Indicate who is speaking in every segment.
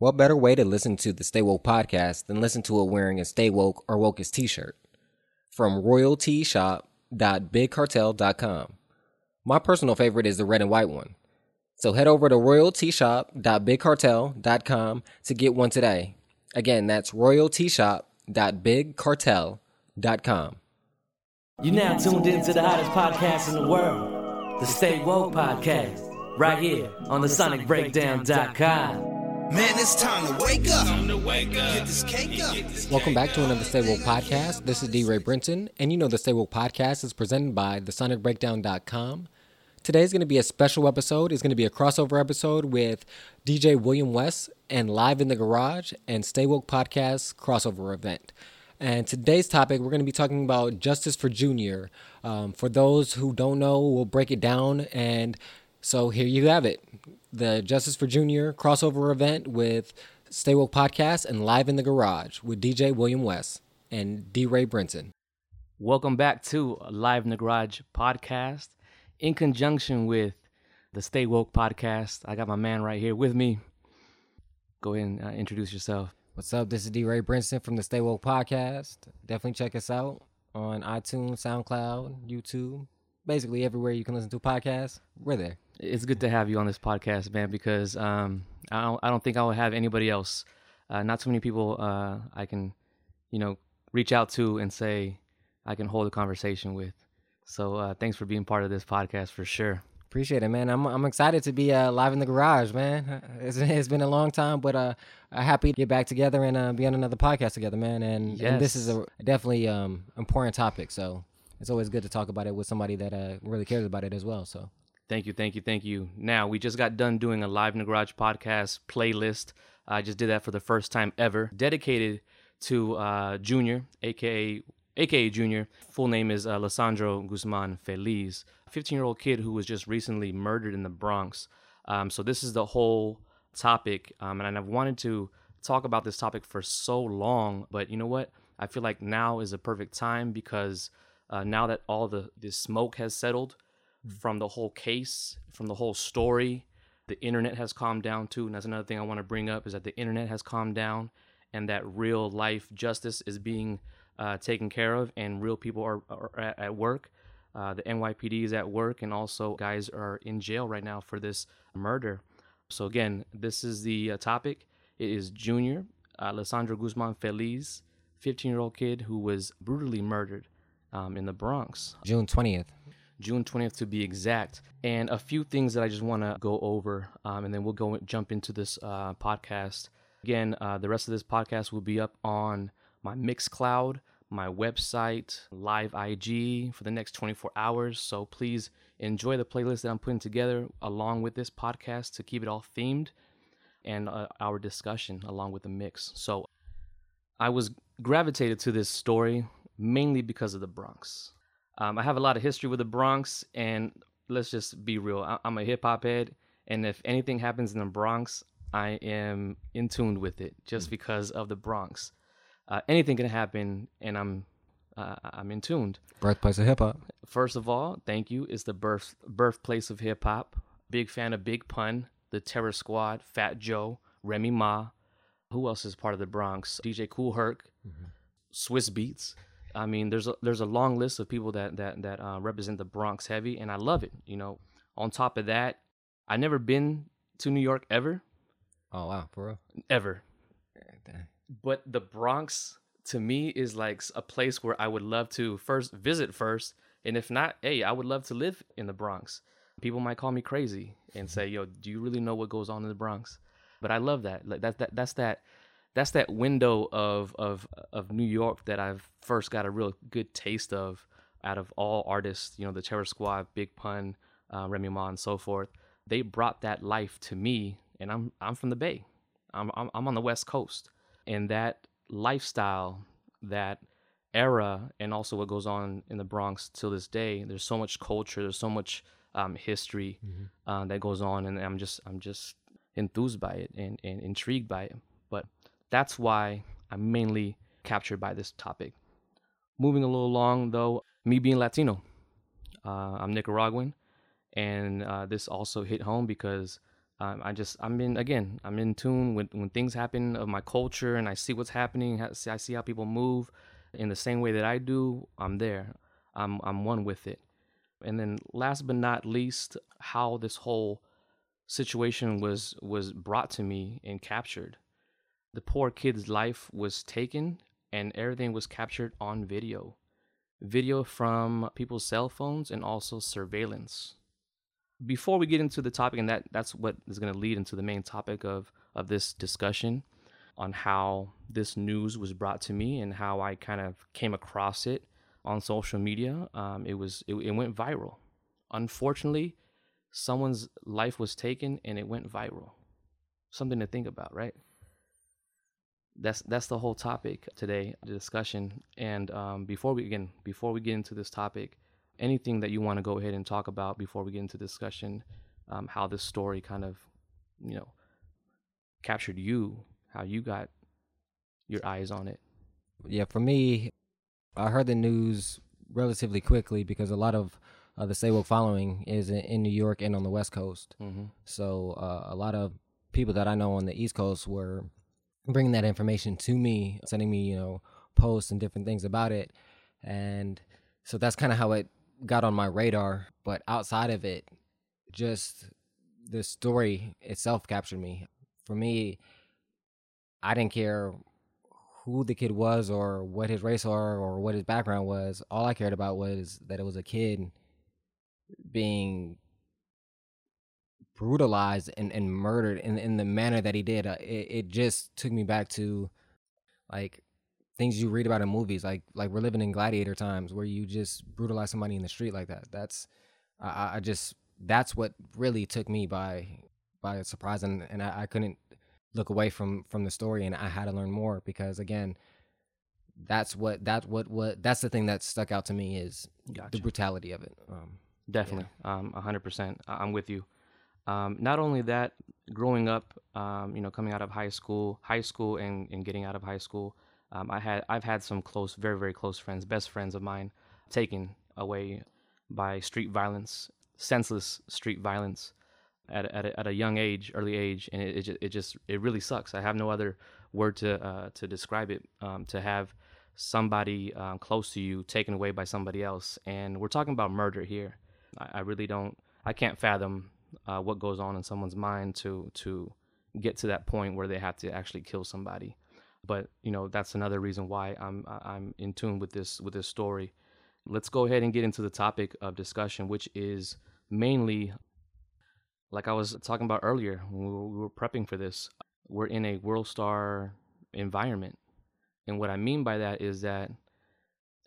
Speaker 1: What better way to listen to the Stay Woke podcast than listen to it wearing a Stay Woke or Wokest t shirt? From royaltyshop.bigcartel.com. My personal favorite is the red and white one. So head over to royaltyshop.bigcartel.com to get one today. Again, that's royaltyshop.bigcartel.com.
Speaker 2: You're now tuned in to the hottest podcast in the world, the Stay Woke Podcast, right here on the SonicBreakdown.com.
Speaker 3: Man, it's time to wake up. Time to wake up. Get this cake up.
Speaker 1: Welcome back to another Stay Woke podcast. This is D. Ray Brinson, and you know the Stay Woke podcast is presented by thesonicbreakdown.com. is going to be a special episode. It's going to be a crossover episode with DJ William West and Live in the Garage and Stay Woke podcast crossover event. And today's topic, we're going to be talking about Justice for Junior. Um, for those who don't know, we'll break it down. And so here you have it the Justice for Junior crossover event with Stay Woke Podcast and Live in the Garage with DJ William West and D. Ray Brinson.
Speaker 2: Welcome back to Live in the Garage podcast in conjunction with the Stay Woke podcast. I got my man right here with me. Go ahead and uh, introduce yourself.
Speaker 1: What's up? This is D. Ray Brinson from the Stay Woke Podcast. Definitely check us out on iTunes, SoundCloud, YouTube, basically everywhere you can listen to podcasts. We're there.
Speaker 2: It's good to have you on this podcast, man, because um, I don't, I don't think I will have anybody else. Uh, not too many people uh, I can, you know, reach out to and say I can hold a conversation with. So uh, thanks for being part of this podcast for sure.
Speaker 1: Appreciate it, man. I'm I'm excited to be uh, live in the garage, man. It's, it's been a long time, but uh, happy to get back together and uh, be on another podcast together, man. And,
Speaker 2: Yes.
Speaker 1: and this is a definitely um important topic, so it's always good to talk about it with somebody that uh, really cares about it as well. So
Speaker 2: Thank you, thank you, thank you. Now, we just got done doing a Live in the Garage podcast playlist. I just did that for the first time ever, dedicated to uh, Junior, aka aka Junior. Full name is uh, Lesandro Guzman Feliz, 15 year old kid who was just recently murdered in the Bronx. Um, so this is the whole topic, um, and I've wanted to talk about this topic for so long, but you know what? I feel like now is a perfect time because uh, now that all the the smoke has settled from the whole case, from the whole story. The internet has calmed down too, and that's another thing I want to bring up is that the internet has calmed down, and that real life justice is being uh, taken care of, and real people are, are at, at work. Uh, the NYPD is at work, and also guys are in jail right now for this murder. So again, this is the uh, topic. It is Junior Alessandro Guzman Feliz, 15-year-old kid who was brutally murdered um, in the Bronx.
Speaker 1: June twentieth.
Speaker 2: June 20th to be exact. And a few things that I just want to go over, um, and then we'll go jump into this uh, podcast. Again, uh, the rest of this podcast will be up on my Mixcloud, my website, live IG for the next 24 hours. So please enjoy the playlist that I'm putting together along with this podcast to keep it all themed and uh, our discussion along with the mix. So I was gravitated to this story mainly because of the Bronx. Um, I have a lot of history with the Bronx, and let's just be real. I- I'm a hip hop head, and if anything happens in the Bronx, I am in tune with it just because of the Bronx. Uh, anything can happen, and I'm uh, I'm in tuned.
Speaker 1: Birthplace of hip hop.
Speaker 2: First of all, thank you. It's the birth birthplace of hip hop. Big fan of Big Pun, the Terror Squad, Fat Joe, Remy Ma. Who else is part of the Bronx? DJ Kool Herc, Swizz Beatz. I mean, there's a, there's a long list of people that that that uh, represent the Bronx heavy, and I love it. You know, on top of that, I never been to New York ever,
Speaker 1: Oh wow, for real.
Speaker 2: ever. But the Bronx to me is like a place where I would love to first visit first, and if not, hey, I would love to live in the Bronx. People might call me crazy and say, "Yo, do you really know what goes on in the Bronx?" But I love that. Like that, that that's that that's that window of of of New York that I've first got a real good taste of out of all artists. You know, the Terror Squad, Big Pun, uh, Remy Ma, and so forth. They brought that life to me, and I'm I'm from the Bay. I'm I'm, I'm on the West Coast, and that lifestyle, that era, and also what goes on in the Bronx till this day. There's so much culture. There's so much um, history uh, that goes on, and I'm just I'm just enthused by it and, and intrigued by it. That's why I'm mainly captured by this topic. Moving a little along, though, me being Latino, uh, I'm Nicaraguan, and uh, this also hit home because Um, I just I'm in again I'm in tune with when things happen of my culture and I see what's happening. I see how people move in the same way that I do. I'm there. I'm I'm one with it. And then last but not least, how this whole situation was was brought to me and captured. The poor kid's life was taken and everything was captured on video. Video from people's cell phones and also surveillance. Before we get into the topic, and that, that's what is going to lead into the main topic of, of this discussion on how this news was brought to me and how I kind of came across it on social media. Um, it was it, it went viral. Unfortunately, someone's life was taken and it went viral. Something to think about, right? That's that's the whole topic today, the discussion. And um, before we again, before we get into this topic, anything that you want to go ahead and talk about before we get into discussion, um, how this story kind of, you know, captured you, how you got your eyes on it.
Speaker 1: Yeah, for me, I heard the news relatively quickly because a lot of uh, the Stay Woke following is in, in New York and on the West Coast.
Speaker 2: Mm-hmm.
Speaker 1: So uh, a lot of people that I know on the East Coast were bringing that information to me, sending me, you know, posts and different things about it. And so that's kind of how it got on my radar. But outside of it, just the story itself captured me. For me, I didn't care who the kid was or what his race or or what his background was. All I cared about was that it was a kid being brutalized and, and murdered in, in the manner that he did. Uh, it, it just took me back to like things you read about in movies. Like like we're living in gladiator times where you just brutalize somebody in the street like that. That's I, I- just that's what really took me by by surprise and, and I, I couldn't look away from from the story and I had to learn more because again that's what that what what that's the thing that stuck out to me is the brutality of it. Um,
Speaker 2: Definitely, um, a hundred percent. I'm with you. Um, not only that, growing up, um, you know, coming out of high school, high school, and, and getting out of high school, um, I had I've had some close, very very close friends, best friends of mine, taken away by street violence, senseless street violence, at at a, at a young age, early age, and it it just, it just it really sucks. I have no other word to uh, to describe it. Um, to have somebody um, close to you taken away by somebody else, and we're talking about murder here. I, I really don't. I can't fathom uh, what goes on in someone's mind to to get to that point where they have to actually kill somebody. But you know that's another reason why I'm I'm in tune with this with this story. Let's go ahead and get into the topic of discussion, which is mainly like I was talking about earlier when we were, we were prepping for this. We're in a World Star environment, and what I mean by that is that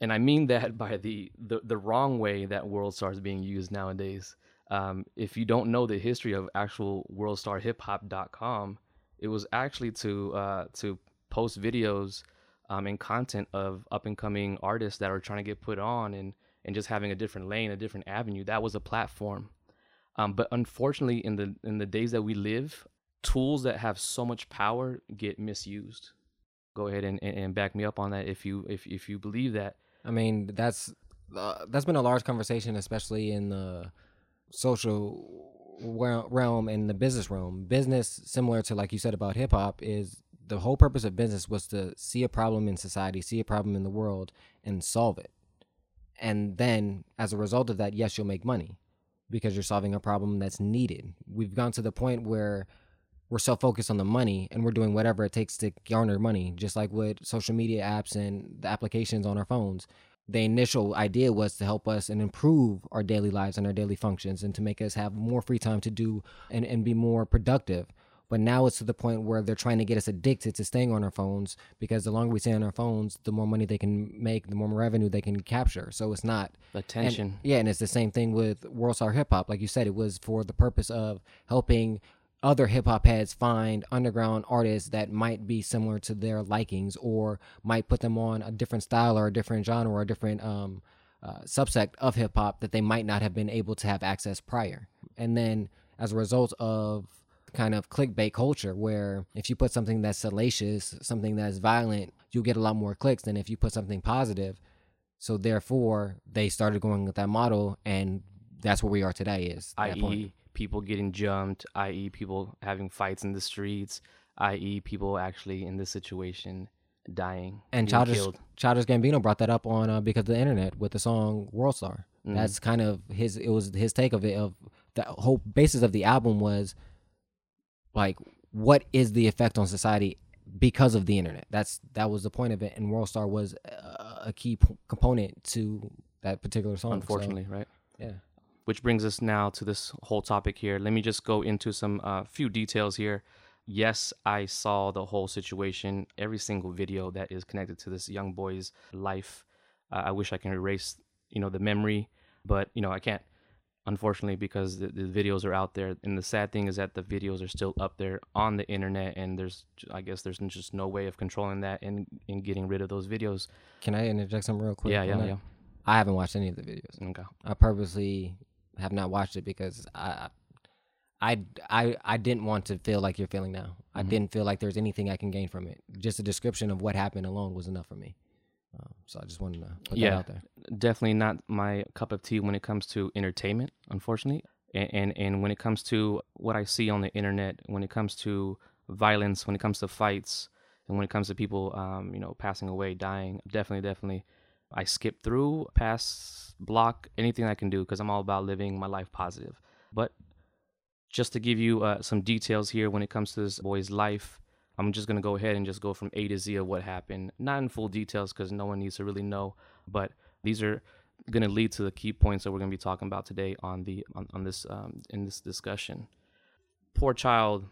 Speaker 2: and I mean that by the, the the wrong way that World Star is being used nowadays. Um, if you don't know the history of actual WorldStarHipHop.com, it was actually to uh, to post videos um, and content of up and coming artists that are trying to get put on and and just having a different lane, a different avenue. That was a platform. Um, but unfortunately, in the in the days that we live, tools that have so much power get misused. Go ahead and, and, back me up on that if you if if you believe that.
Speaker 1: I mean, that's uh, that's been a large conversation, especially in the social realm and the business realm. Business, similar to like you said about hip hop, is the whole purpose of business was to see a problem in society, see a problem in the world, and solve it. And then, as a result of that, yes, you'll make money because you're solving a problem that's needed. We've gone to the point where we're so focused on the money and we're doing whatever it takes to garner money, just like with social media apps and the applications on our phones. The initial idea was to help us and improve our daily lives and our daily functions and to make us have more free time to do and, and be more productive. But now it's to the point where they're trying to get us addicted to staying on our phones because the longer we stay on our phones, the more money they can make, the more revenue they can capture. So it's not and-
Speaker 2: Attention.
Speaker 1: yeah, and it's the same thing with World Star Hip Hop. Like you said, it was for the purpose of helping other hip hop heads find underground artists that might be similar to their likings or might put them on a different style or a different genre or a different um, uh, subsect of hip hop that they might not have been able to have access prior. And then as a result of kind of clickbait culture where if you put something that's salacious, something that's violent, you'll get a lot more clicks than if you put something positive. So therefore, they started going with that model, and that's where we are today. Is
Speaker 2: i.e., people getting jumped, i.e., people having fights in the streets, i.e., people actually in this situation dying
Speaker 1: And Childish,
Speaker 2: killed.
Speaker 1: Childish Gambino brought that up on uh, because of the internet with the song World Star.
Speaker 2: Mm-hmm.
Speaker 1: That's kind of his. It was his take of it. Of the whole basis of the album was like, what is the effect on society because of the internet? That's that was the point of it. And World Star was a, a key p- component to that particular song. so,
Speaker 2: Unfortunately, right?
Speaker 1: yeah.
Speaker 2: Which brings us now to this whole topic here. Let me just go into some uh, few details here. Yes, I saw the whole situation, every single video that is connected to this young boy's life. Uh, I wish I can erase, you know, the memory, but you know I can't, unfortunately, because the, the videos are out there. And the sad thing is that the videos are still up there on the internet, and there's, I guess, there's just no way of controlling that and and getting rid of those videos.
Speaker 1: Can I interject something real quick?
Speaker 2: Yeah, yeah, yeah.
Speaker 1: I haven't watched any of the videos.
Speaker 2: Okay.
Speaker 1: I purposely have not watched it because I, I, I, I didn't want to feel like you're feeling now. I
Speaker 2: Mm-hmm.
Speaker 1: didn't feel like there's anything I can gain from it. Just a description of what happened alone was enough for me. Um, so I just wanted to put that
Speaker 2: Yeah.
Speaker 1: out there.
Speaker 2: definitely not my cup of tea when it comes to entertainment, unfortunately. And, and and when it comes to what I see on the internet, when it comes to violence, when it comes to fights, and when it comes to people, um, you know, passing away, dying, definitely, definitely, I skip through, pass, block anything I can do because I'm all about living my life positive. But just to give you uh, some details here when it comes to this boy's life, I'm just gonna go ahead and just go from A to Z of what happened. Not in full details because no one needs to really know, but these are gonna lead to the key points that we're gonna be talking about today on the on, on this um, in this discussion. Poor child.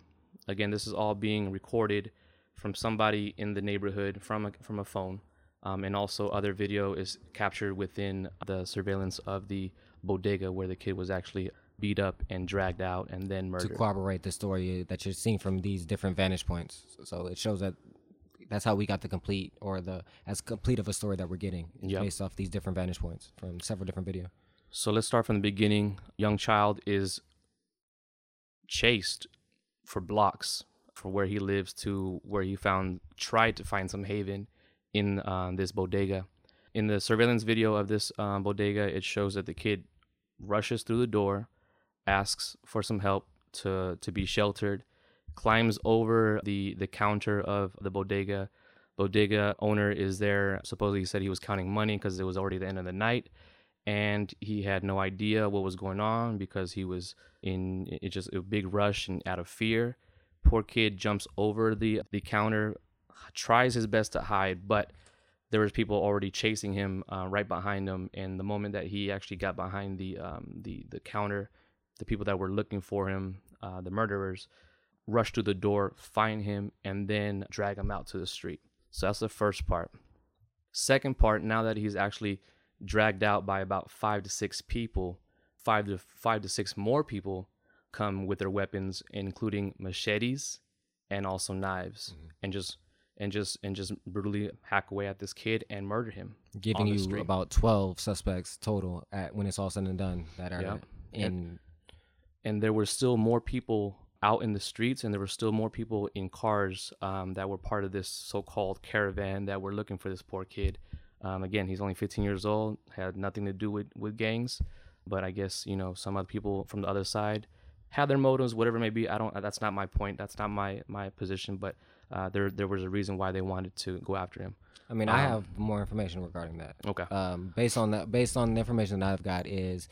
Speaker 2: Again, this is all being recorded from somebody in the neighborhood from a, from a phone, um, and also other video is captured within the surveillance of the bodega where the kid was actually beat up and dragged out and then murdered.
Speaker 1: To corroborate the story that you're seeing from these different vantage points. So it shows that that's how we got the complete or the as complete of a story that we're getting
Speaker 2: Yep.
Speaker 1: based off these different vantage points from several different video.
Speaker 2: So let's start from the beginning. Young child is chased for blocks from where he lives to where he found tried to find some haven in um, this bodega. In the surveillance video of this um, bodega, it shows that the kid rushes through the door, asks for some help to to be sheltered, climbs over the the counter of the bodega. Bodega owner is there. Supposedly, he said he was counting money because it was already the end of the night and he had no idea what was going on because he was in it just a big rush and out of fear. Poor kid jumps over the the counter, tries his best to hide, but there was people already chasing him uh, right behind him. And the moment that he actually got behind the um, the the counter, the people that were looking for him, uh, the murderers, rush through the door, find him, and then drag him out to the street. So that's the first part. Second part, now that he's actually dragged out by about five to six people, five to five to six more people come with their weapons, including machetes and also knives, and just and just and just brutally hack away at this kid and murder him.
Speaker 1: Giving you
Speaker 2: street.
Speaker 1: about twelve suspects total at when it's all said and done that are
Speaker 2: Yep.
Speaker 1: in
Speaker 2: and there were still more people out in the streets and there were still more people in cars um, that were part of this so-called caravan that were looking for this poor kid um, again he's only 15 years old had nothing to do with, with gangs but i guess you know some other people from the other side had their motives whatever it may be i don't that's not my point that's not my my position but uh, there there was a reason why they wanted to go after him
Speaker 1: I mean, I have more information regarding that.
Speaker 2: okay
Speaker 1: Um, based on that, based on the information that I've got, is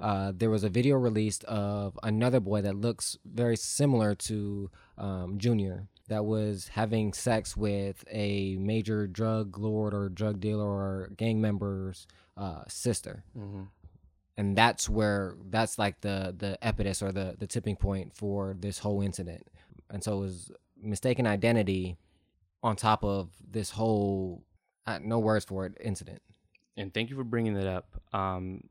Speaker 1: uh, there was a video released of another boy that looks very similar to um, Junior that was having sex with a major drug lord or drug dealer or gang member's uh, sister. And that's where that's like the the epitus or the the tipping point for this whole incident. And so it was mistaken identity on top of this whole uh, no words for it incident.
Speaker 2: and thank you for bringing that up. Um,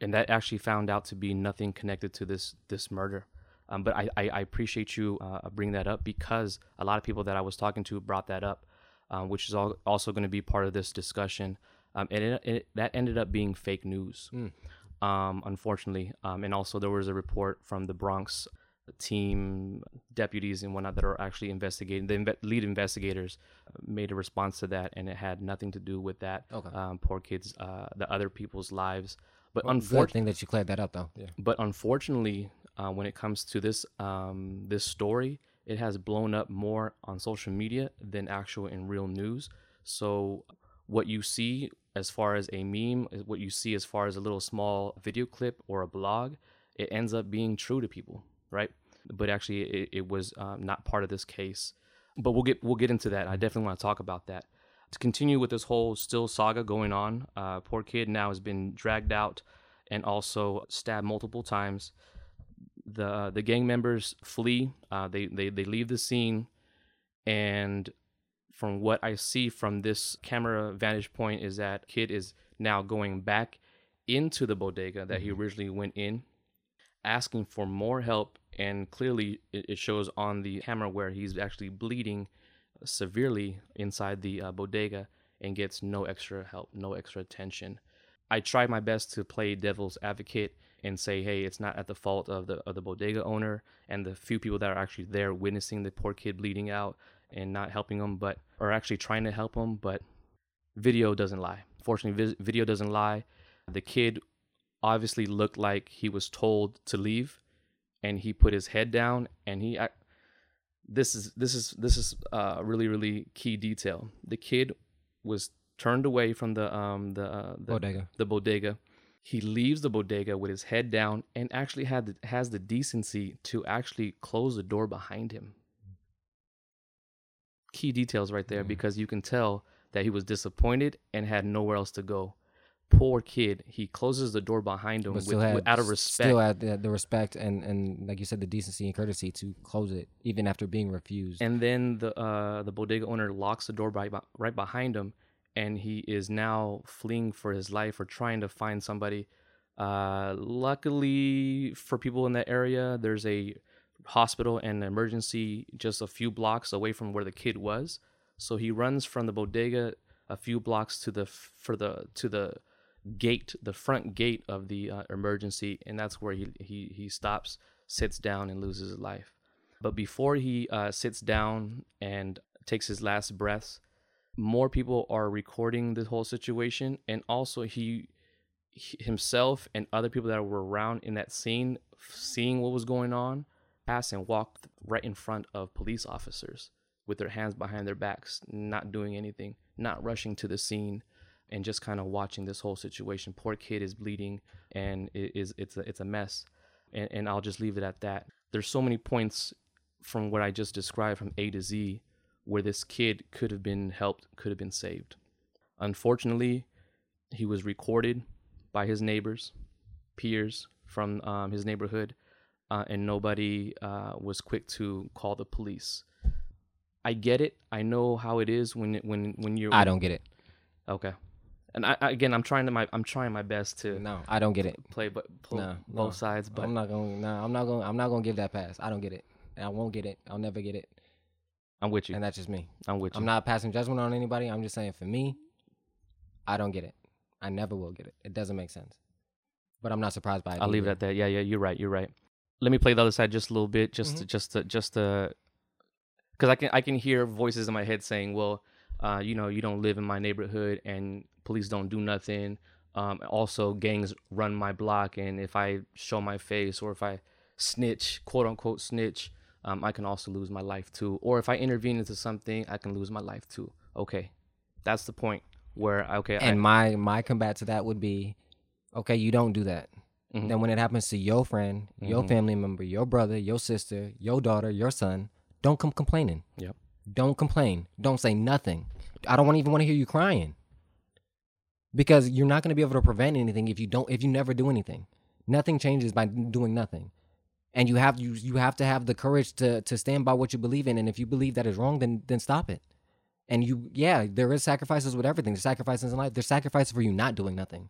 Speaker 2: and that actually found out to be nothing connected to this this murder. Um, but I, I, I appreciate you uh, bringing that up because a lot of people that I was talking to brought that up, um, which is all, also going to be part of this discussion. Um, and it, it, that ended up being fake news, um, unfortunately. Um, and also there was a report from the Bronx team deputies and whatnot that are actually investigating. The inve- lead investigators uh, made a response to that, and it had nothing to do with that.
Speaker 1: Okay.
Speaker 2: Um, poor kids, uh, the other people's lives. But
Speaker 1: Well,
Speaker 2: unfortunately,
Speaker 1: thing that you cleared that up though. Yeah.
Speaker 2: but unfortunately, uh, when it comes to this um, this story, it has blown up more on social media than actual in real news. So what you see as far as a meme, what you see as far as a little small video clip or a blog, it ends up being true to people, right? But actually, it, it was um, not part of this case. But we'll get we'll get into that. I definitely want to talk about that. To continue with this whole still saga going on, uh, poor kid now has been dragged out and also stabbed multiple times. The the gang members flee. Uh, they they they leave the scene, and from what I see from this camera vantage point is that kid is now going back into the bodega that he originally went in, asking for more help, and clearly it, shows on the camera where he's actually bleeding severely inside the uh, bodega and gets no extra help, no extra attention. I try my best to play devil's advocate and say, hey, it's not at the fault of the of the bodega owner and the few people that are actually there witnessing the poor kid bleeding out and not helping him, but are actually trying to help him. But video doesn't lie. Fortunately, video doesn't lie. The kid obviously looked like he was told to leave, and he put his head down and he. ac- This is this is this is uh, really really key detail. The kid was turned away from the um the uh, the,
Speaker 1: Bodega.
Speaker 2: the bodega. He leaves the bodega with his head down and actually had the, has the decency to actually close the door behind him. Key details right there because you can tell that he was disappointed and had nowhere else to go. Poor kid. He closes the door behind him with,
Speaker 1: had
Speaker 2: with- out of respect.
Speaker 1: Still had the, the respect and and like you said, the decency and courtesy to close it even after being refused.
Speaker 2: and then the uh, the bodega owner locks the door right, right behind him, and he is now fleeing for his life or trying to find somebody. Uh, luckily for people in that area, there's a hospital and emergency just a few blocks away from where the kid was. So he runs from the bodega a few blocks to the for the to the gate, the front gate of the uh, emergency, and that's where he he he stops, sits down, and loses his life. But before he uh, sits down and takes his last breaths, more people are recording the whole situation, and also he, he himself and other people that were around in that scene, seeing what was going on, pass and walk right in front of police officers with their hands behind their backs, not doing anything, not rushing to the scene, and just kind of watching this whole situation. Poor kid is bleeding, and it is it's a it's a mess, and and I'll just leave it at that. There's so many points from what I just described from A to Z where this kid could have been helped, could have been saved. Unfortunately, he was recorded by his neighbors, peers from um, his neighborhood, uh, and nobody uh, was quick to call the police. I get it. I know how it is when when when you're.
Speaker 1: I don't get it.
Speaker 2: Okay, and I, I again, I'm trying to my I'm trying my best to
Speaker 1: No, I don't get it.
Speaker 2: play but pl-
Speaker 1: No,
Speaker 2: both
Speaker 1: no.
Speaker 2: sides. But
Speaker 1: I'm not going. No, I'm not going. I'm not going to give that pass. I don't get it. And I won't get it. I'll never get it.
Speaker 2: I'm with you.
Speaker 1: And that's just me.
Speaker 2: I'm with you.
Speaker 1: I'm not passing judgment on anybody. I'm just saying for me, I don't get it. I never will get it. It doesn't make sense. But I'm not surprised by it.
Speaker 2: I'll leave it at that. Yeah, yeah, you're right. You're right. Let me play the other side just a little bit, just
Speaker 1: Mm-hmm.
Speaker 2: to, just to, just to, because I can I can hear voices in my head saying, well, uh, you know, you don't live in my neighborhood and police don't do nothing. Um, also, gangs run my block, and if I show my face or if I snitch, quote unquote snitch, um, I can also lose my life too. Or if I intervene into something, I can lose my life too. Okay, that's the point where okay, I,
Speaker 1: And my my combat to that would be, okay, you don't do that.
Speaker 2: Mhm.
Speaker 1: Then when it happens to your friend, your
Speaker 2: Mhm.
Speaker 1: family member, your brother, your sister, your daughter, your son, don't come complaining.
Speaker 2: Yep.
Speaker 1: Don't complain. Don't say nothing. I don't even want to hear you crying. Because you're not going to be able to prevent anything if you don't if you never do anything. Nothing changes by doing nothing. And you have you you have to have the courage to to stand by what you believe in and if you believe that is wrong then then stop it. And you yeah, there is sacrifices with everything. There's sacrifices in life. There's sacrifices for you not doing nothing.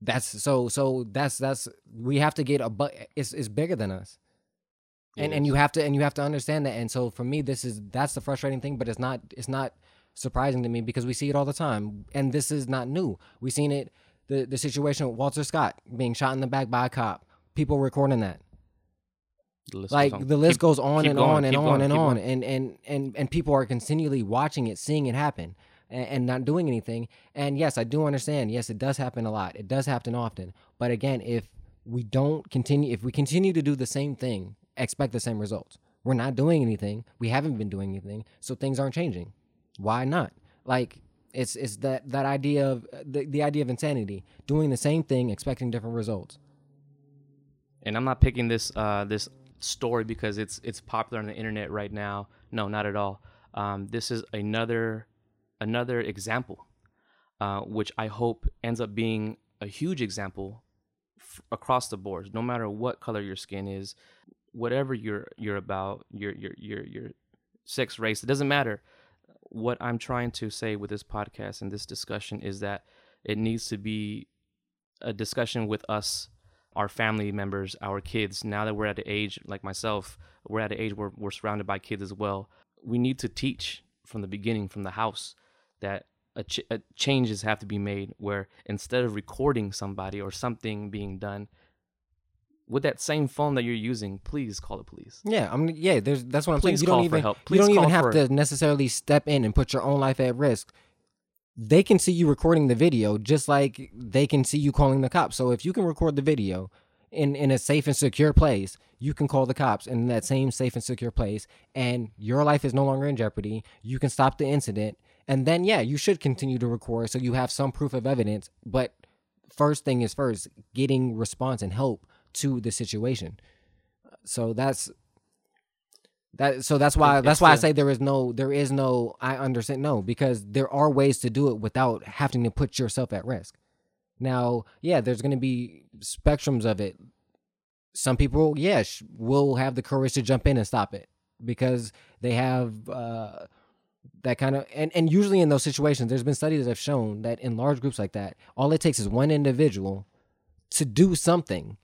Speaker 1: That's so so that's that's we have to get a but it's it's bigger than us and and you have to and you have to understand that. And so for me this is that's the frustrating thing but it's not it's not surprising to me because we see it all the time. And this is not new. We've seen it the the situation with walter scott being shot in the back by a cop. People recording that.
Speaker 2: The
Speaker 1: like
Speaker 2: on.
Speaker 1: the list
Speaker 2: Keep-
Speaker 1: goes on and
Speaker 2: going,
Speaker 1: on and on
Speaker 2: going,
Speaker 1: and
Speaker 2: keep
Speaker 1: on. and and and and people are continually watching it seeing it happen and, and not doing anything. And yes i do understand. Yes it does happen a lot. It does happen often. But again if we don't continue if we continue to do the same thing, expect the same results. We're not doing anything. We haven't been doing anything, so things aren't changing. Why not? Like it's it's that that idea of the, the idea of insanity, doing the same thing, expecting different results.
Speaker 2: and I'm not picking this uh, this story because it's it's popular on the internet right now. No, not at all. Um, this is another another example, uh, which I hope ends up being a huge example f- across the board. No matter what color your skin is, whatever you're you're about, your your your your sex, race, it doesn't matter. What I'm trying to say with this podcast and this discussion is that it needs to be a discussion with us our family members, our kids. Now that we're at the age like myself, we're at an age where we're surrounded by kids as well. We need to teach from the beginning, from the house, that a, ch- a changes have to be made. Where instead of recording somebody or something being done, with that same phone that you're using, please call the police.
Speaker 1: Yeah, I'm. Yeah, there's. That's what I'm
Speaker 2: Please
Speaker 1: saying. You
Speaker 2: call
Speaker 1: don't
Speaker 2: for
Speaker 1: even.
Speaker 2: help.
Speaker 1: You
Speaker 2: Please
Speaker 1: don't even have
Speaker 2: for-
Speaker 1: to necessarily step in and put your own life at risk. They can see you recording the video, just like they can see you calling the cops. So if you can record the video in in a safe and secure place, you can call the cops in that same safe and secure place, and your life is no longer in jeopardy. You can stop the incident, and then yeah, you should continue to record so you have some proof of evidence. But first thing is first, getting response and help to the situation. So that's that so that's why that's why I say there is no there is no I understand no because there are ways to do it without having to put yourself at risk. Now, yeah, there's going to be spectrums of it. Some people, yes, will have the courage to jump in and stop it because they have uh, that kind of and and usually in those situations, there's been studies that have shown that in large groups like that, all it takes is one individual to do something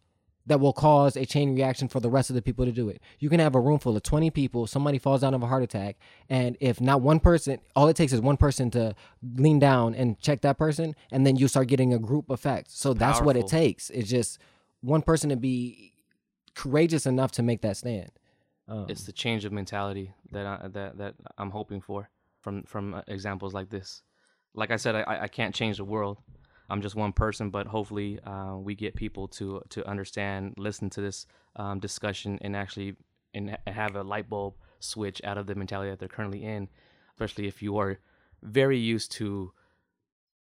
Speaker 1: that will cause a chain reaction for the rest of the people to do it. You can have a room full of 20 people, somebody falls down of a heart attack, and if not one person, all it takes is one person to lean down and check that person, and then you start getting a group effect. So that's what it takes. It's just one person to be courageous enough to make that stand. Um,
Speaker 2: It's the change of mentality that I, that that I'm hoping for from from uh, examples like this. Like I said, I, I can't change the world. I'm just one person, but hopefully uh, we get people to to understand, listen to this um, discussion, and actually and have a light bulb switch out of the mentality that they're currently in. Especially if you are very used to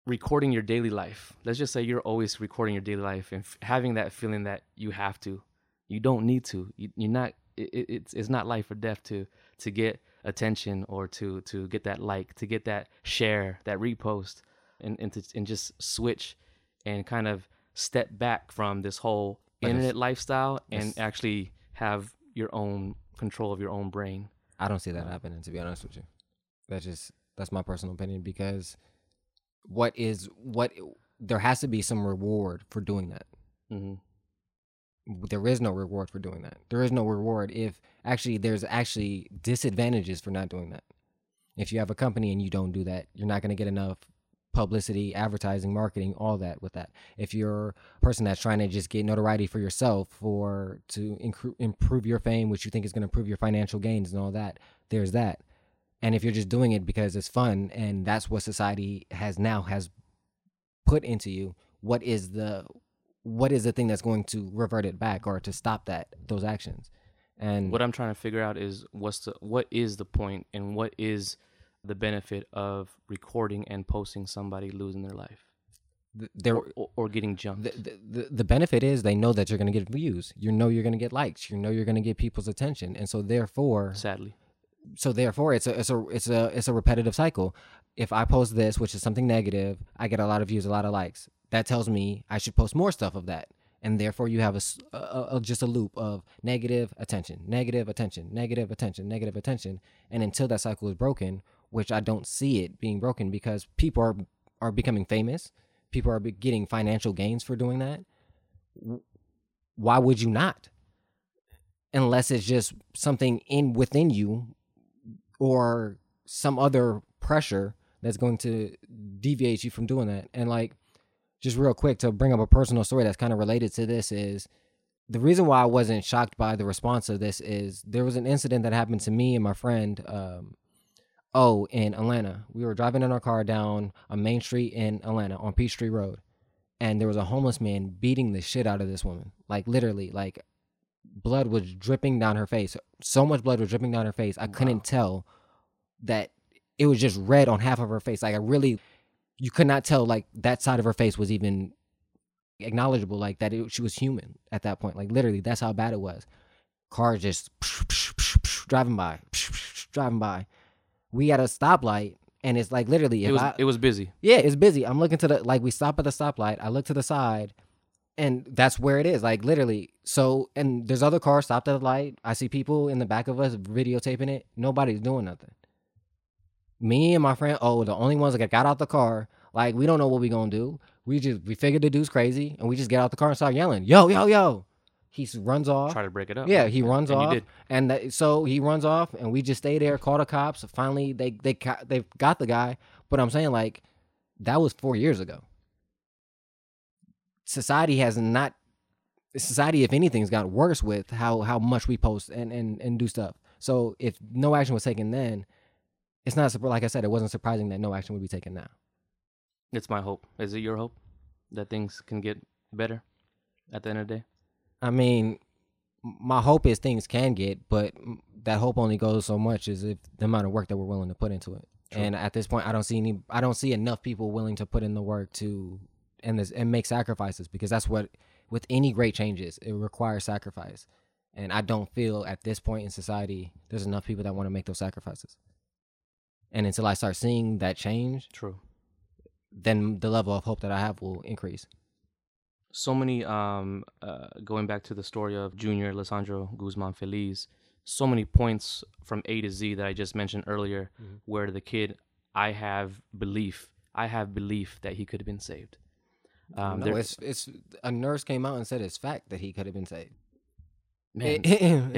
Speaker 2: recording your daily life. Let's just say you're always recording your daily life and f- having that feeling that you have to. You don't need to. You, you're not. It, it's it's not life or death to to get attention or to to get that like, to get that share, that repost, and and to and just switch and kind of step back from this whole internet lifestyle and actually have your own control of your own brain.
Speaker 1: I don't see that happening, to be honest with you. That's just that's my personal opinion because what is what there has to be some reward for doing that.
Speaker 2: hmm
Speaker 1: there is no reward for doing that. There is no reward if actually there's actually disadvantages for not doing that. If you have a company and you don't do that, you're not going to get enough publicity, advertising, marketing, all that with that. If you're a person that's trying to just get notoriety for yourself or to incre- improve your fame, which you think is going to improve your financial gains and all that, there's that. And if you're just doing it because it's fun and that's what society has now has put into you, what is the what is the thing that's going to revert it back or to stop that those actions? And
Speaker 2: What I'm trying to figure out is what's the what is the point and what is the benefit of recording and posting somebody losing their life
Speaker 1: th- there
Speaker 2: or, or, getting jumped.
Speaker 1: the, the, the- benefit is they know that you're going to get views. You know you're going to get likes. You know you're going to get people's attention. And so therefore
Speaker 2: sadly,
Speaker 1: so therefore it's a it's a it's a it's a repetitive cycle. If I post this, which is something negative, I get a lot of views, a lot of likes. That tells me I should post more stuff of that, and therefore you have a just a loop of negative attention, negative attention, negative attention, negative attention, and until that cycle is broken, which I don't see it being broken because people are are becoming famous, people are getting financial gains for doing that. Why would you not? Unless it's just something in within you or some other pressure that's going to deviate you from doing that. And like, just real quick to bring up a personal story that's kind of related to this is the reason why I wasn't shocked by the response of this is there was an incident that happened to me and my friend. Um, oh, in Atlanta, we were driving in our car down a main street in Atlanta on Peachtree Road, and there was a homeless man beating the shit out of this woman. Like literally, like blood was dripping down her face. So much blood was dripping down her face. I couldn't tell that it was just red on half of her face. Like I really, you could not tell like that side of her face was even acknowledgeable. Like that it, she was human at that point. Like literally, that's how bad it was. Cars just driving by, driving by. We at a stoplight, and it's like literally.
Speaker 2: It was
Speaker 1: I,
Speaker 2: it was busy.
Speaker 1: yeah, it's busy. I'm looking to the like we stop at the stoplight. I look to the side, and that's where it is. Like literally. So and there's other cars stopped at the light. I see people in the back of us videotaping it. Nobody's doing nothing. Me and my friend, oh, the only ones that got out the car. Like we don't know what we gonna do. We just we figured the dude's crazy, and we just get out the car and start yelling, "Yo, yo, yo!" He runs off.
Speaker 2: Try to break it up.
Speaker 1: Yeah, he runs
Speaker 2: and
Speaker 1: off, and that, so he runs off, and we just stay there, call the cops. Finally, they they ca- they got the guy, but I'm saying like that was four years ago. Society has not. Society, if anything, has got worse with how how much we post and and and do stuff. So if no action was taken then, it's not like I said, it wasn't surprising that no action would be taken now.
Speaker 2: It's my hope. Is it your hope that things can get better at the end of the day?
Speaker 1: I mean, my hope is things can get, but that hope only goes so much as if the amount of work that we're willing to put into it. And at this point, I don't see any. I don't see enough people willing to put in the work to and this and make sacrifices because that's what with any great changes it requires sacrifice. And I don't feel at this point in society there's enough people that want to make those sacrifices. And until I start seeing that change,
Speaker 2: True.
Speaker 1: then the level of hope that I have will increase.
Speaker 2: So many um uh going back to the story of junior Alessandro Guzman Feliz so many points from A to Z that I just mentioned earlier
Speaker 1: Mm-hmm.
Speaker 2: where the kid I have belief I have belief that he could have been saved um
Speaker 1: no,
Speaker 2: there-
Speaker 1: it's it's a nurse came out and said it's fact that he could have been saved.
Speaker 2: man,
Speaker 1: it,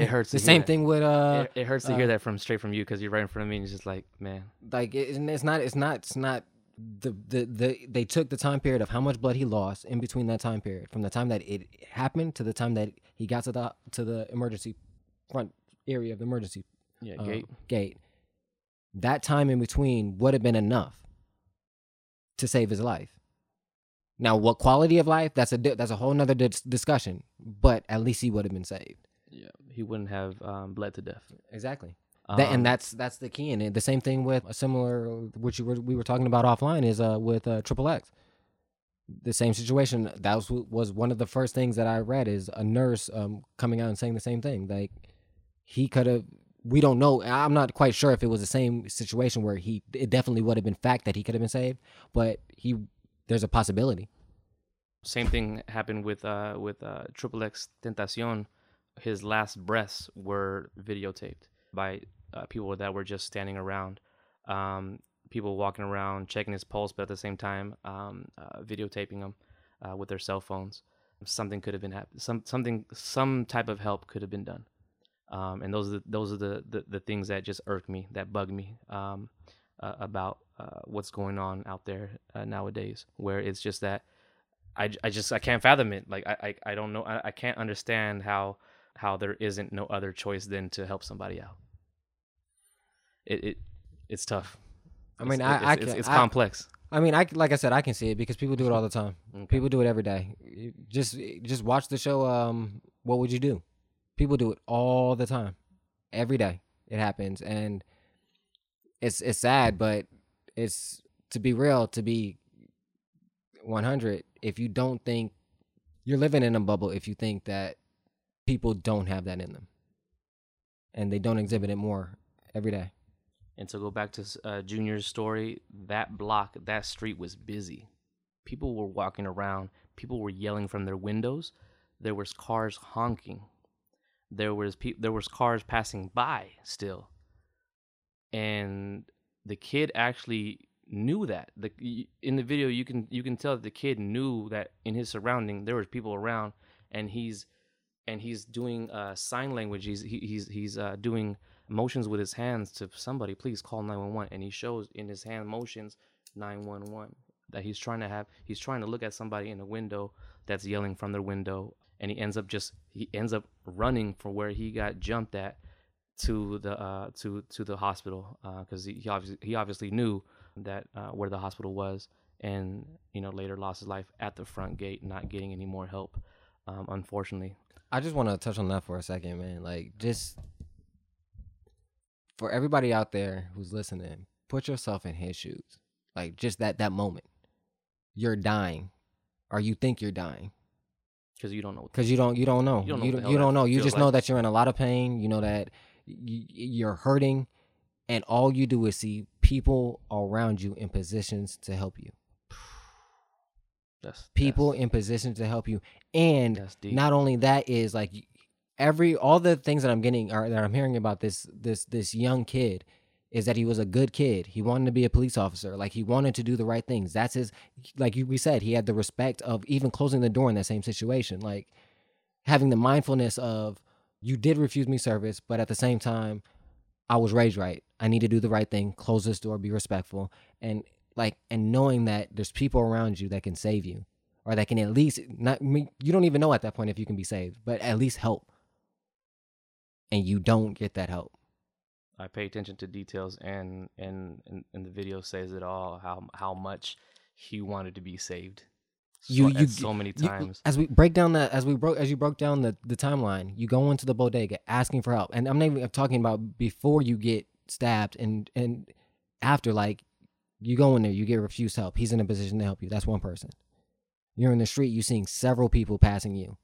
Speaker 2: it hurts
Speaker 1: The
Speaker 2: to hear
Speaker 1: same
Speaker 2: that.
Speaker 1: thing with uh,
Speaker 2: it, it hurts to
Speaker 1: uh,
Speaker 2: hear that from straight from you because you're right in front of me and it's just like man
Speaker 1: like it, it's not it's not it's not the, the the they took the time period of how much blood he lost in between that time period from the time that it happened to the time that he got to the to the emergency front area of the emergency
Speaker 2: yeah
Speaker 1: uh,
Speaker 2: gate
Speaker 1: gate. That time in between would have been enough to save his life. Now, what quality of life? That's a that's a whole nother dis- discussion. But at least he would have been saved.
Speaker 2: yeah he wouldn't have um bled to death
Speaker 1: Exactly. That,
Speaker 2: Um,
Speaker 1: and that's that's the key in it. The same thing with a similar, which you were, we were talking about offline, is uh with uh, Triple X. The same situation. That was was one of the first things that I read is a nurse um coming out and saying the same thing. Like he could have. We don't know. I'm not quite sure if it was the same situation where he. It definitely would have been fact that he could have been saved, but he. There's a possibility.
Speaker 2: Same thing happened with uh with uh Triple X Tentacion. His last breaths were videotaped by uh, people that were just standing around. Um, people walking around checking his pulse, but at the same time, um, uh, videotaping him uh, with their cell phones. Something could have been hap- some something some type of help could have been done. Um, and those are the, those are the, the the things that just irk me, that bug me um, uh, about uh, what's going on out there uh, nowadays, where it's just that I, I just I can't fathom it. Like I I, I don't know I, I can't understand how how there isn't no other choice than to help somebody out. It it it's tough.
Speaker 1: I mean,
Speaker 2: It's-
Speaker 1: I, I
Speaker 2: it's,
Speaker 1: can,
Speaker 2: it's, it's
Speaker 1: I-
Speaker 2: complex.
Speaker 1: I mean, I like I said, I can see it because people do it all the time.
Speaker 2: Okay.
Speaker 1: People do it every day. Just just watch the show. Um, what would you do? People do it all the time, every day. It happens, and it's it's sad, but it's to be real, to be one hundred. If you don't think you're living in a bubble, if you think that people don't have that in them, and they don't exhibit it more every day.
Speaker 2: And to go back to uh, Junior's story, that block, that street was busy. People were walking around. People were yelling from their windows. There was cars honking. There was pe- there was cars passing by still. And the kid actually knew that. The in the video you can you can tell that the kid knew that in his surrounding there was people around, and he's and he's doing uh, sign language. He's he, he's he's uh, doing motions with his hands to somebody. Please call nine one one. And he shows in his hand motions nine one one that he's trying to have. He's trying to look at somebody in a window that's yelling from their window, and he ends up just he ends up running from where he got jumped at to the uh to to the hospital because he he obviously he obviously knew that uh, where the hospital was, and you know later lost his life at the front gate, not getting any more help. Um, unfortunately,
Speaker 1: I just want to touch on that for a second, man. Like, just for everybody out there who's listening, put yourself in his shoes. Like, just that that moment, you're dying, or you think you're dying,
Speaker 2: because you don't know.
Speaker 1: because you don't you don't know
Speaker 2: You don't know
Speaker 1: you don't, you don't know. You just know that you're in a lot of pain. You know that y- you're hurting, and all you do is see people around you in positions to help you.
Speaker 2: That's
Speaker 1: people
Speaker 2: that's-
Speaker 1: in positions to help you and not only that is like every all the things that i'm getting are that i'm hearing about this this this young kid is that he was a good kid. He wanted to be a police officer. Like he wanted to do the right things. That's his like you, we said he had the respect of even closing the door in that same situation. Like having the mindfulness of you did refuse me service but at the same time i was raised right. I need to do the right thing. Close this door. Be respectful. And like and knowing that there's people around you that can save you or that can at least not you don't even know at that point if you can be saved but at least help and you don't get that help
Speaker 2: I pay attention to details, and and and, and the video says it all. How how much he wanted to be saved. So,
Speaker 1: you you
Speaker 2: so many
Speaker 1: you-
Speaker 2: times.
Speaker 1: as we break down that as we broke as you broke down the the timeline you go into the bodega asking for help and i'm not even talking about before you get stabbed and and after like you go in there you get refused help he's in a position to help you that's one person you're in the street you're seeing several people passing you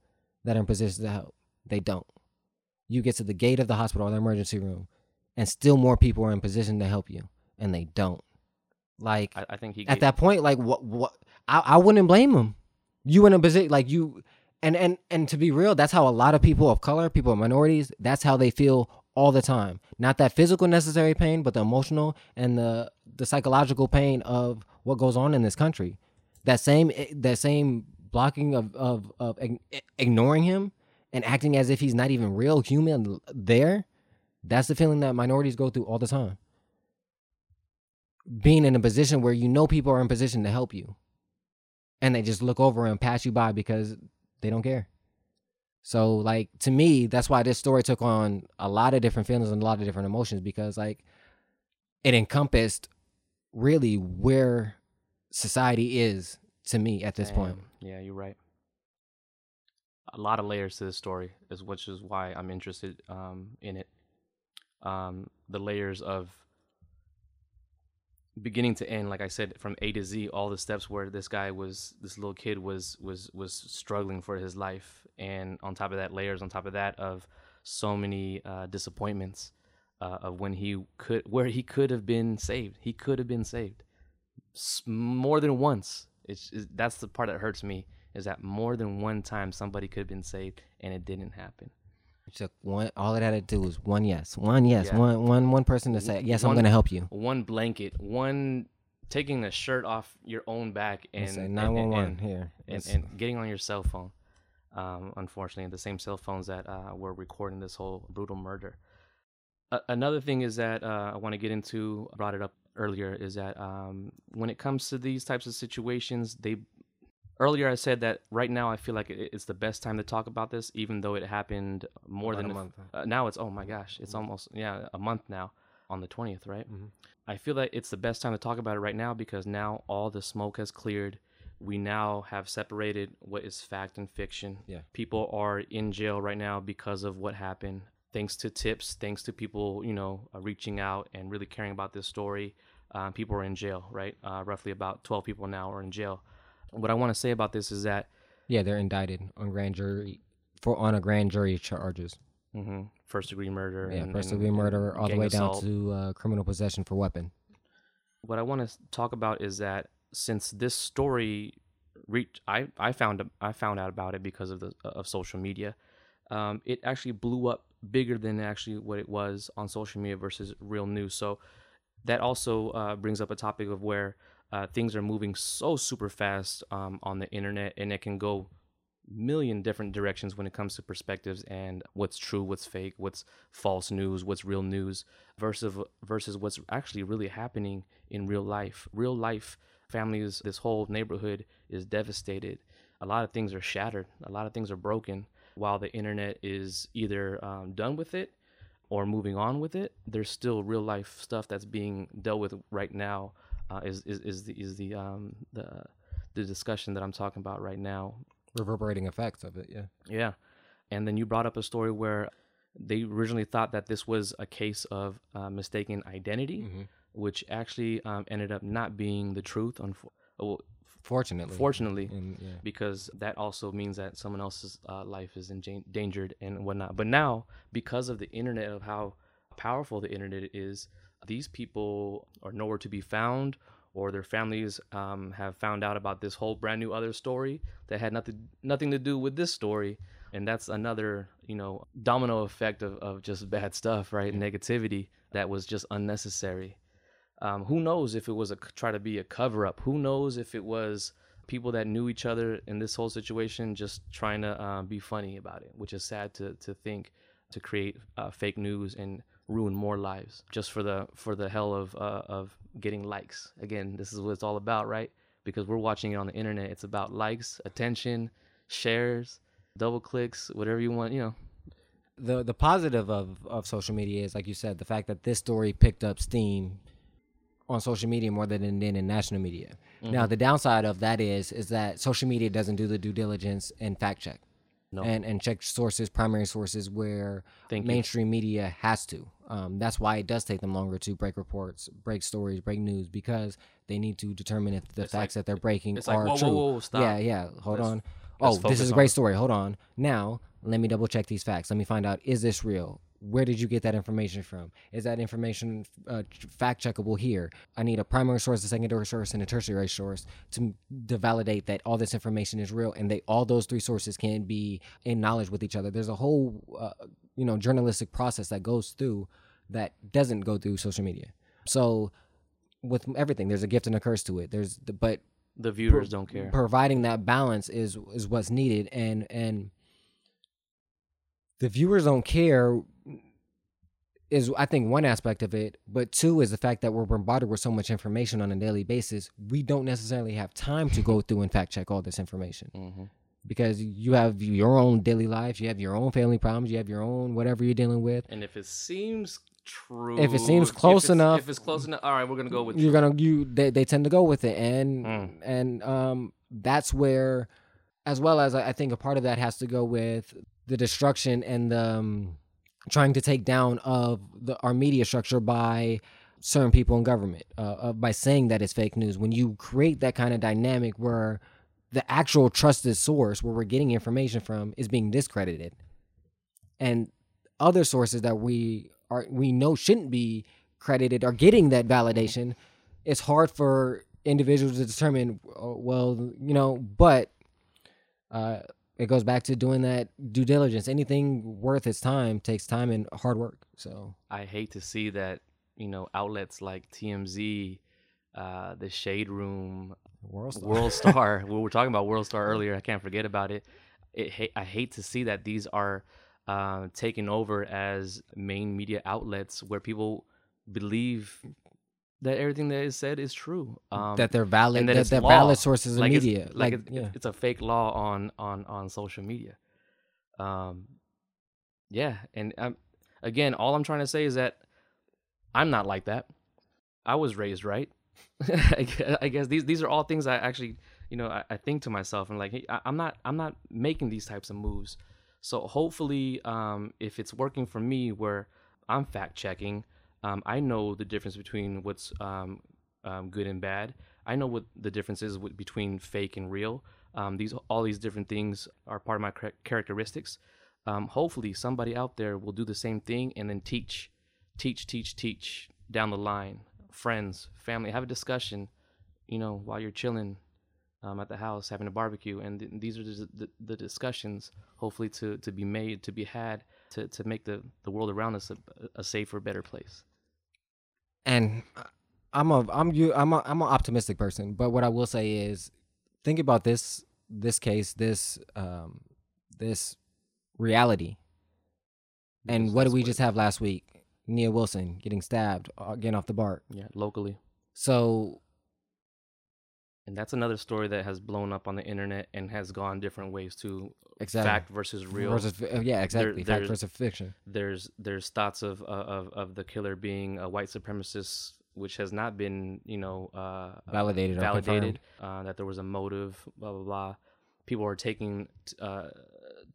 Speaker 1: that are in position to help they don't you get to the gate of the hospital or the emergency room and still more people are in position to help you and they don't. Like
Speaker 2: I, I think he
Speaker 1: at
Speaker 2: gave-
Speaker 1: that point like what what I, I wouldn't blame him. You in a position like you and and and to be real that's how a lot of people of color people of minorities that's how they feel all the time. Not that physical necessary pain but the emotional and the the psychological pain of what goes on in this country. That same eh, that same blocking of of of ignoring him and acting as if he's not even real human there that's the feeling that minorities go through all the time. Being in a position where you know people are in position to help you and they just look over and pass you by because they don't care. So like to me that's why this story took on a lot of different feelings and a lot of different emotions because like it encompassed really where society is to me at this point.
Speaker 2: Yeah, you're right. A lot of layers to this story, is which is why I'm interested um, in it. Um, the layers of beginning to end, like I said, from A to Z, all the steps where this guy was, this little kid was was was struggling for his life, and on top of that, layers on top of that of so many uh, disappointments uh, of when he could, where he could have been saved. He could have been saved more than once. It's, it's that's the part that hurts me is that more than one time somebody could have been saved and it didn't happen.
Speaker 1: it took one all it had to do was one yes one yes
Speaker 2: Yeah.
Speaker 1: one one one person to say yes i'm gonna help you
Speaker 2: One blanket, one taking the shirt off your own back
Speaker 1: and say
Speaker 2: and-
Speaker 1: 911 here
Speaker 2: and, and getting on your cell phone. Um, unfortunately, the same cell phones that uh, were recording this whole brutal murder. Another thing is that uh, I want to get into, I brought it up earlier, is that um, when it comes to these types of situations, they earlier I said that right now I feel like it's the best time to talk about this, even though it happened more
Speaker 1: About
Speaker 2: than
Speaker 1: a month.
Speaker 2: Uh, now it's oh my gosh, it's almost yeah a month now on the twentieth, right?
Speaker 1: Mhm.
Speaker 2: I feel that it's the best time to talk about it right now because now all the smoke has cleared. We now have separated what is fact and fiction.
Speaker 1: Yeah.
Speaker 2: People are in jail right now because of what happened. Thanks to tips, thanks to people, you know, uh, reaching out and really caring about this story. Um, people are in jail, right? Uh, roughly about 12 people now are in jail. What I want to say about this is that
Speaker 1: yeah they're indicted on grand jury for on a grand jury charges
Speaker 2: mhm, first degree murder.
Speaker 1: yeah
Speaker 2: and-
Speaker 1: first degree
Speaker 2: and
Speaker 1: murder all the way down to uh, criminal possession for weapon
Speaker 2: what I want to talk about is that since this story reached, I I found I found out about it because of the of social media. Um, it actually blew up bigger than actually what it was on social media versus real news. So that also uh, brings up a topic of where uh, things are moving so super fast um, on the internet, and it can go million different directions when it comes to perspectives and what's true, what's fake, what's false news, what's real news versus versus what's actually really happening in real life. Real life families, this whole neighborhood is devastated. A lot of things are shattered. A lot of things are broken. While the internet is either um, done with it or moving on with it, there's still real life stuff that's being dealt with right now uh, is, is is the is the um the the discussion that I'm talking about right now.
Speaker 1: Reverberating effects of it, yeah.
Speaker 2: Yeah, and then you brought up a story where they originally thought that this was a case of uh, mistaken identity,
Speaker 1: Mm-hmm.
Speaker 2: which actually um, ended up not being the truth. Unfo- well,
Speaker 1: Fortunately.
Speaker 2: fortunately,
Speaker 1: And, yeah.
Speaker 2: because that also means that someone else's uh, life is endangered and whatnot. But now, because of the internet, of how powerful the internet is, these people are nowhere to be found, or their families um, have found out about this whole brand new other story that had nothing nothing to do with this story, and that's another you know domino effect of, of just bad stuff, right? Negativity that was just unnecessary. Um, who knows if it was a try to be a cover up? Who knows if it was people that knew each other in this whole situation just trying to uh, be funny about it, which is sad to to think to create uh, fake news and ruin more lives just for the for the hell of uh, of getting likes. Again, this is what it's all about, right? Because we're watching it on the internet. It's about likes, attention, shares, double clicks, whatever you want. You know,
Speaker 1: the the positive of of social media is like you said the fact that this story picked up steam on social media more than it did in national media. Now the downside of that is is that social media doesn't do the due diligence and fact check.
Speaker 2: No.
Speaker 1: And and check sources, primary sources where
Speaker 2: Thank you.
Speaker 1: mainstream media has to. Um, that's why it does take them longer to break reports, break stories, break news because they need to determine if the facts that they're breaking
Speaker 2: it's like,
Speaker 1: are
Speaker 2: whoa, whoa,
Speaker 1: true.
Speaker 2: whoa, stop.
Speaker 1: Yeah, yeah. Hold
Speaker 2: Let's-
Speaker 1: on.
Speaker 2: let's
Speaker 1: Oh, this is a great story. Hold on. Now, let me double check these facts. Let me find out is this real? Where did you get that information from? Is that information uh, fact checkable here? I need a primary source, a secondary source, and a tertiary source to, to validate that all this information is real, and they all those three sources can be in knowledge with each other. There's a whole, uh, you know, journalistic process that goes through that doesn't go through social media. So, with everything, there's a gift and a curse to it. There's, the, but
Speaker 2: the viewers don't care.
Speaker 1: providing that balance is is what's needed and and the viewers don't care is I think one aspect of it, but two is the fact that we're bombarded with so much information on a daily basis. We don't necessarily have time to go through and fact check all this information
Speaker 2: hmm
Speaker 1: because you have your own daily life, you have your own family problems, you have your own whatever you're dealing with.
Speaker 2: And if it seems true,
Speaker 1: If it seems close
Speaker 2: it's-
Speaker 1: enough-
Speaker 2: if it's close enough, all right, we're gonna go with
Speaker 1: you're gonna you they, they tend to go with it and
Speaker 2: Mm.
Speaker 1: and um that's where as well as I I think a part of that has to go with the destruction and the um, trying to take down of the our media structure by certain people in government uh, uh, by saying that it's fake news. When you create that kind of dynamic where the actual trusted source where we're getting information from is being discredited and other sources that we are we know shouldn't be credited are getting that validation it's hard for individuals to determine uh, well you know but uh it goes back to doing that due diligence anything worth its time takes time and hard work so
Speaker 2: I hate to see that you know outlets like TMZ, uh, the Shade Room,
Speaker 1: world star.
Speaker 2: World Star. we were talking about World Star earlier. I can't forget about it. It I hate to see that these are uh, taken over as main media outlets where people believe that everything that is said is true. Um,
Speaker 1: that they're valid
Speaker 2: that
Speaker 1: that, they're
Speaker 2: law.
Speaker 1: valid sources of
Speaker 2: like it's-
Speaker 1: media
Speaker 2: like,
Speaker 1: like,
Speaker 2: it-
Speaker 1: yeah
Speaker 2: it's a fake law on on on social media um yeah and um, again all i'm trying to say is that i'm not like that i was raised right I gue- I guess these these are all things i actually you know i, I think to myself and like hey I, i'm not i'm not making these types of moves so hopefully um if it's working for me where i'm fact checking um i know the difference between what's um, um good and bad I know what the difference is between fake and real. Um, these all these different things are part of my characteristics. Um, hopefully, somebody out there will do the same thing and then teach, teach, teach, teach down the line. Friends, family, have a discussion. You know, while you're chilling um, at the house having a barbecue, and th- these are the, the, the discussions hopefully to, to be made, to be had, to, to make the, the world around us a, a safer, better place.
Speaker 1: And I'm a I'm you I'm a I'm an optimistic person, but what I will say is think about this this case, this um this reality. And what did we just have last week? Nia Wilson getting stabbed, uh, getting off the BART.
Speaker 2: Yeah, locally.
Speaker 1: So
Speaker 2: And that's another story that has blown up on the internet and has gone different ways too.
Speaker 1: Exactly.
Speaker 2: Fact versus real.
Speaker 1: versus uh, yeah, exactly. Fact
Speaker 2: there's-
Speaker 1: versus fiction.
Speaker 2: there's there's thoughts of uh, of of the killer being a white supremacist which has not been you know uh,
Speaker 1: Validated or
Speaker 2: validated uh, that there was a motive blah blah blah people are taking uh,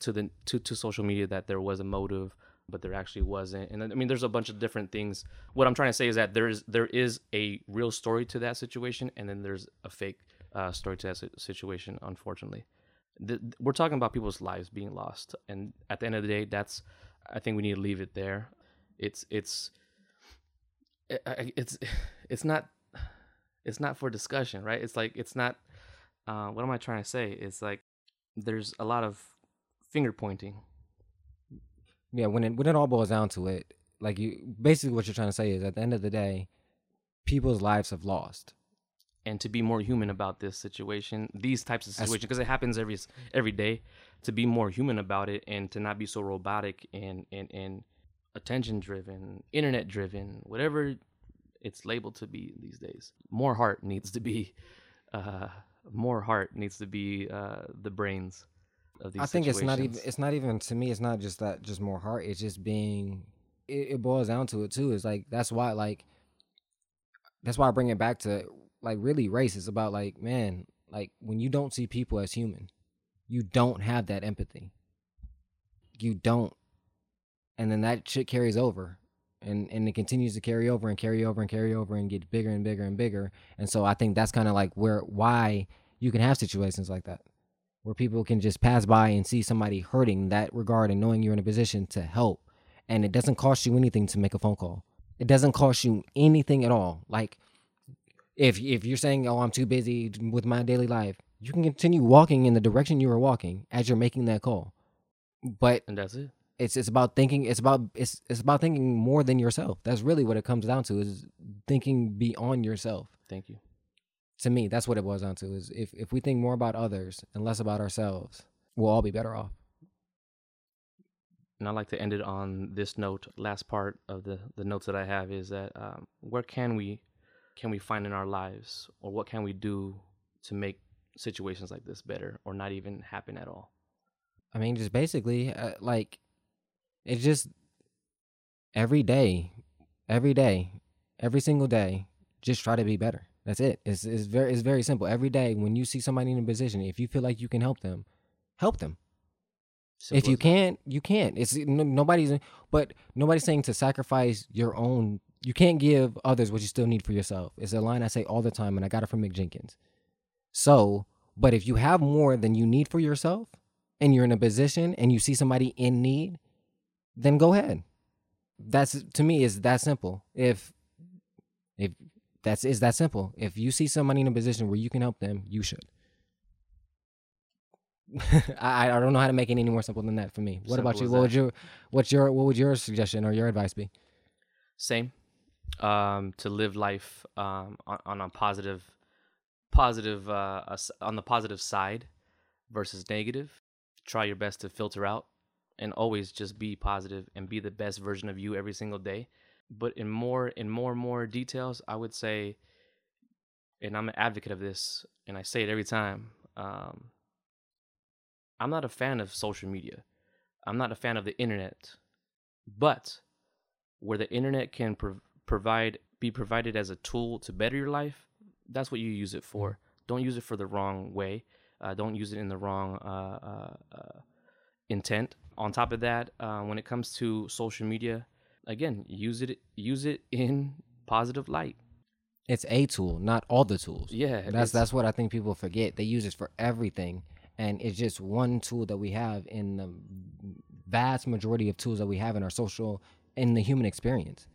Speaker 2: to the to, to social media that there was a motive but there actually wasn't and i mean there's a bunch of different things what i'm trying to say is that there is there is a real story to that situation and then there's a fake uh, that situation unfortunately. The, we're talking about people's lives being lost and at the end of the day that's i think we need to leave it there. It's it's it's it's not it's not for discussion right? It's like it's not uh, what am i trying to say? It's like there's a lot of finger pointing.
Speaker 1: Yeah when it when it all boils down to it like you basically what you're trying to say is at the end of the day people's lives have lost
Speaker 2: and to be more human about this situation these types of situations because it happens every every day to be more human about it and to not be so robotic and and and attention driven internet driven whatever it's labeled to be these days. More heart needs to be uh more heart needs to be uh the brains of these
Speaker 1: I think it's not even it's not even to me it's not just that just more heart it's just being it, it boils down to it too it's like that's why like that's why I bring it back to like really race it's about like man like when you don't see people as human you don't have that empathy. You don't. And then that shit carries over and and it continues to carry over and carry over and carry over and get bigger and bigger and bigger. And so I think that's kind of like where why you can have situations like that where people can just pass by and see somebody hurting that regard and knowing you're in a position to help. And it doesn't cost you anything to make a phone call. It doesn't cost you anything at all. Like if if you're saying oh i'm too busy with my daily life you can continue walking in the direction you were walking as you're making that call. But
Speaker 2: and that's it.
Speaker 1: it's it's about thinking it's about it's it's about thinking more than yourself. That's really what it comes down to is thinking beyond yourself.
Speaker 2: Thank you.
Speaker 1: To me that's what it boils down to is if if we think more about others and less about ourselves we'll all be better off.
Speaker 2: And I like to end it on this note. Last part of the the notes that I have is that um, where can we can we find in our lives, or what can we do to make situations like this better, or not even happen at all?
Speaker 1: I mean, just basically, uh, like, it's just every day, every day, every single day, just try to be better. That's it. It's, it's very it's very simple. Every day, when you see somebody in a position, if you feel like you can help them, help them.
Speaker 2: Simple
Speaker 1: if you can't, you can't. It's nobody's, but nobody's saying to sacrifice your own. You can't give others what you still need for yourself. It's a line I say all the time, and I got it from Mick Jenkins. So, but if you have more than you need for yourself, and you're in a position and you see somebody in need, then go ahead. That's to me is that simple. If if that's is that simple. If you see somebody in a position where you can help them, you should. I I don't know how to make it any more simple than that for me. What about you? What would your what's your what would your suggestion or your advice be?
Speaker 2: same um, to live life um, on, on a positive positive uh, on the positive side versus negative. Try your best to filter out and always just be positive and be the best version of you every single day. But in more in more and more details i would say and i'm an advocate of this and i say it every time um, i'm not a fan of social media. I'm not a fan of the internet. But where the internet can provide be provided as a tool to better your life that's what you use it for don't use it for the wrong way uh, don't use it in the wrong uh, uh, uh, intent on top of that uh, when it comes to social media again use it use it in positive light
Speaker 1: It's a tool, not all the tools.
Speaker 2: Yeah,
Speaker 1: that's that's what I think people forget. They use it for everything, and it's just one tool that we have in the vast majority of tools that we have in our social in the human experience.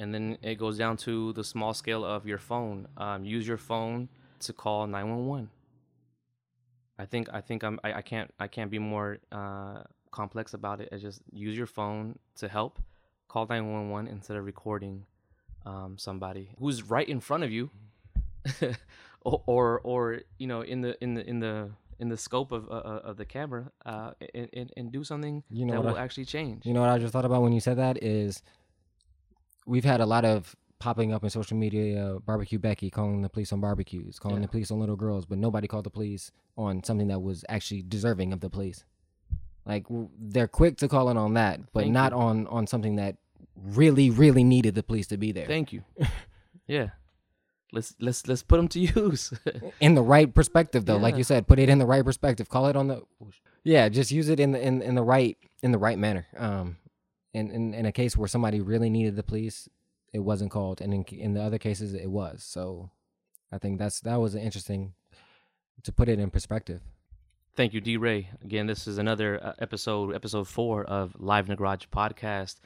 Speaker 2: And then it goes down to the small scale of your phone. Um, use your phone to call 911 i think i think i'm i, I can't i can't be more uh, complex about it. I just use your phone to help. Call 911 instead of recording um, somebody who's right in front of you. Or, or or you know in the in the in the in the scope of uh, of the camera uh, and, and, and do something
Speaker 1: You know
Speaker 2: that will
Speaker 1: I-
Speaker 2: actually change.
Speaker 1: You know what I just thought about when you said that is we've had a lot of popping up in social media uh, barbecue Becky calling the police on barbecues, calling
Speaker 2: Yeah.
Speaker 1: the police on little girls, but nobody called the police on something that was actually deserving of the police. Like w- they're quick to call it on that, but
Speaker 2: Thank
Speaker 1: not
Speaker 2: you.
Speaker 1: on on something that really really needed the police to be there.
Speaker 2: thank you Yeah. Let's let's let's put them to use.
Speaker 1: in the right perspective though like you said put it in the right perspective call it on the yeah just use it in the in, in the right in the right manner um in, in in a case where somebody really needed the police it wasn't called and in, in the other cases it was. So i think that's that was interesting to put it in perspective.
Speaker 2: Thank you, D Ray. Again, this is another uh, episode, episode four of Live in the Garage podcast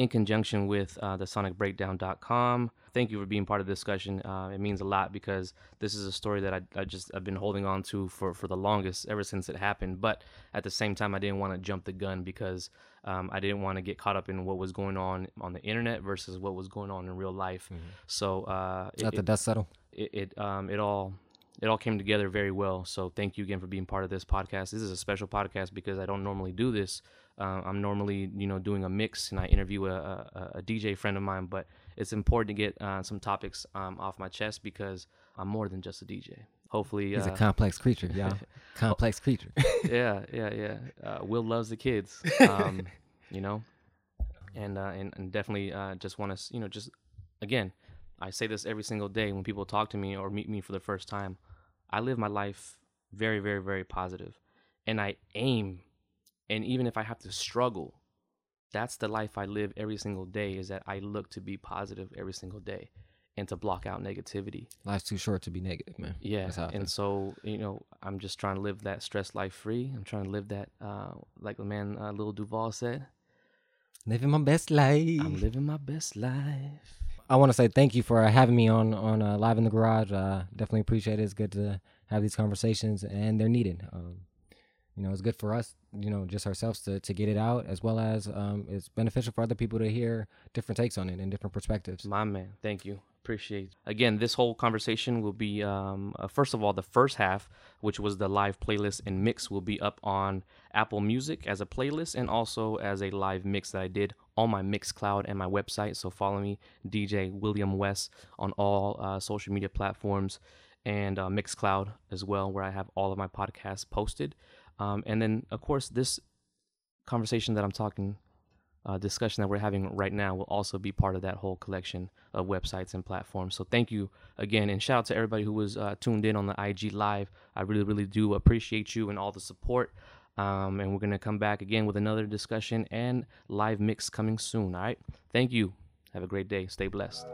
Speaker 2: in conjunction with uh, the sonicbreakdown.com. Thank you for being part of the discussion. Uh, it means a lot because this is a story that I, I just I've been holding on to for, for the longest ever since it happened. But at the same time, I didn't want to jump the gun because um, I didn't want to get caught up in what was going on on the internet versus what was going on in real life. So uh, it-
Speaker 1: let the
Speaker 2: it-
Speaker 1: dust settle
Speaker 2: it, it um it all it all came together very well. So thank you again for being part of this podcast. This is a special podcast because I don't normally do this. Uh, I'm normally you know doing a mix and I interview a, a, a DJ friend of mine, but it's important to get uh, some topics um, off my chest because I'm more than just a DJ. Hopefully,
Speaker 1: he's
Speaker 2: uh,
Speaker 1: a complex creature y'all complex creature
Speaker 2: yeah, yeah, yeah. Uh, Will loves the kids, um, you know, and uh, and, and definitely uh, just want to, you know, just again, I say this every single day when people talk to me or meet me for the first time. I live my life very, very, very positive, and I aim, and even if I have to struggle, that's the life I live every single day. Is that I look to be positive every single day, and to block out negativity.
Speaker 1: life's too short to be negative man
Speaker 2: Yeah, and so you know, I'm just trying to live that stress life free. I'm trying to live that, uh, like the man uh, Lil Duval said,
Speaker 1: living my best life
Speaker 2: "I'm living my best life."
Speaker 1: I want to say thank you for having me on on uh, live in the garage. Uh, definitely appreciate it. It's good to have these conversations, and they're needed. Um, you know, it's good for us, you know, just ourselves to to get it out, as well as um, it's beneficial for other people to hear different takes on it and different perspectives.
Speaker 2: My man, thank you. Appreciate it. Again, this whole conversation will be, um, uh, first of all, the first half, which was the live playlist and mix, will be up on Apple Music as a playlist and also as a live mix that I did on my Mixcloud and my website. So follow me, DJ William West, on all uh, social media platforms and uh, Mixcloud as well, where I have all of my podcasts posted. Um, and then, of course, this conversation that I'm talking uh, discussion that we're having right now will also be part of that whole collection of websites and platforms. So thank you again, and shout out to everybody who was uh, tuned in on the IG live. I really, really do appreciate you and all the support. Um, and we're gonna come back again with another discussion and live mix coming soon. All right, thank you. Have a great day. Stay blessed.